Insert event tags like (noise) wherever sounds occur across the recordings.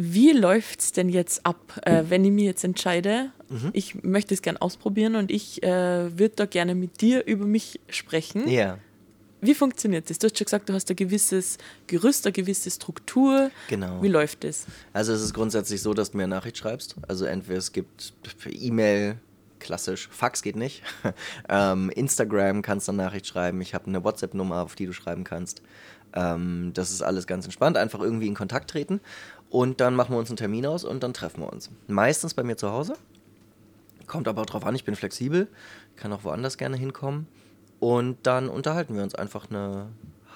Wie läuft es denn jetzt ab, äh, wenn ich mir jetzt entscheide, mhm. ich möchte es gerne ausprobieren und ich äh, würde da gerne mit dir über mich sprechen? Ja. Wie funktioniert das? Du hast schon gesagt, du hast ein gewisses Gerüst, eine gewisse Struktur. Genau. Wie läuft das? Also es ist grundsätzlich so, dass du mir eine Nachricht schreibst. Also entweder es gibt E-Mail, klassisch, Fax geht nicht. (laughs) ähm, Instagram kannst du eine Nachricht schreiben. Ich habe eine WhatsApp-Nummer, auf die du schreiben kannst. Ähm, das ist alles ganz entspannt. Einfach irgendwie in Kontakt treten. Und dann machen wir uns einen Termin aus und dann treffen wir uns. Meistens bei mir zu Hause. Kommt aber auch drauf an, ich bin flexibel. Kann auch woanders gerne hinkommen. Und dann unterhalten wir uns einfach eine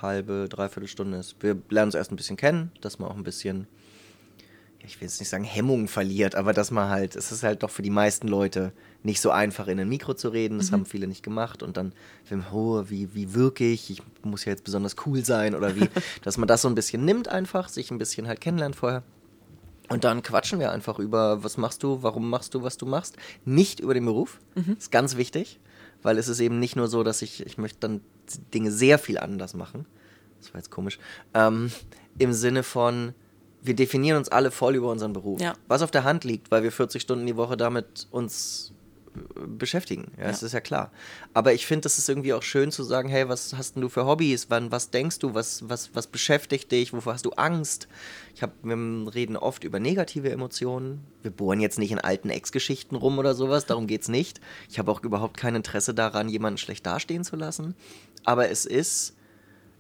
halbe, dreiviertel Stunde. Wir lernen uns erst ein bisschen kennen, dass man auch ein bisschen, ich will jetzt nicht sagen Hemmungen verliert, aber dass man halt, es ist halt doch für die meisten Leute nicht so einfach in ein Mikro zu reden. Das mhm. haben viele nicht gemacht. Und dann, oh, wie, wie wirke ich? Ich muss ja jetzt besonders cool sein oder wie, (laughs) dass man das so ein bisschen nimmt einfach, sich ein bisschen halt kennenlernt vorher. Und dann quatschen wir einfach über, was machst du, warum machst du, was du machst. Nicht über den Beruf. Mhm. Ist ganz wichtig weil es ist eben nicht nur so, dass ich, ich möchte dann Dinge sehr viel anders machen. Das war jetzt komisch. Ähm, Im Sinne von, wir definieren uns alle voll über unseren Beruf. Ja. Was auf der Hand liegt, weil wir 40 Stunden die Woche damit uns beschäftigen. Ja, ja. das ist ja klar. Aber ich finde, das ist irgendwie auch schön zu sagen, hey, was hast denn du für Hobbys? Wann, was denkst du? Was, was, was beschäftigt dich? Wovor hast du Angst? Ich hab, wir reden oft über negative Emotionen. Wir bohren jetzt nicht in alten Ex-Geschichten rum oder sowas, darum geht es nicht. Ich habe auch überhaupt kein Interesse daran, jemanden schlecht dastehen zu lassen. Aber es ist,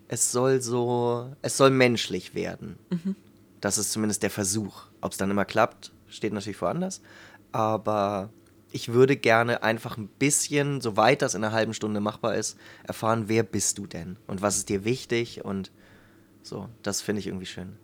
es soll so, es soll menschlich werden. Mhm. Das ist zumindest der Versuch. Ob es dann immer klappt, steht natürlich woanders. Aber ich würde gerne einfach ein bisschen, soweit das in einer halben Stunde machbar ist, erfahren, wer bist du denn und was ist dir wichtig und so, das finde ich irgendwie schön.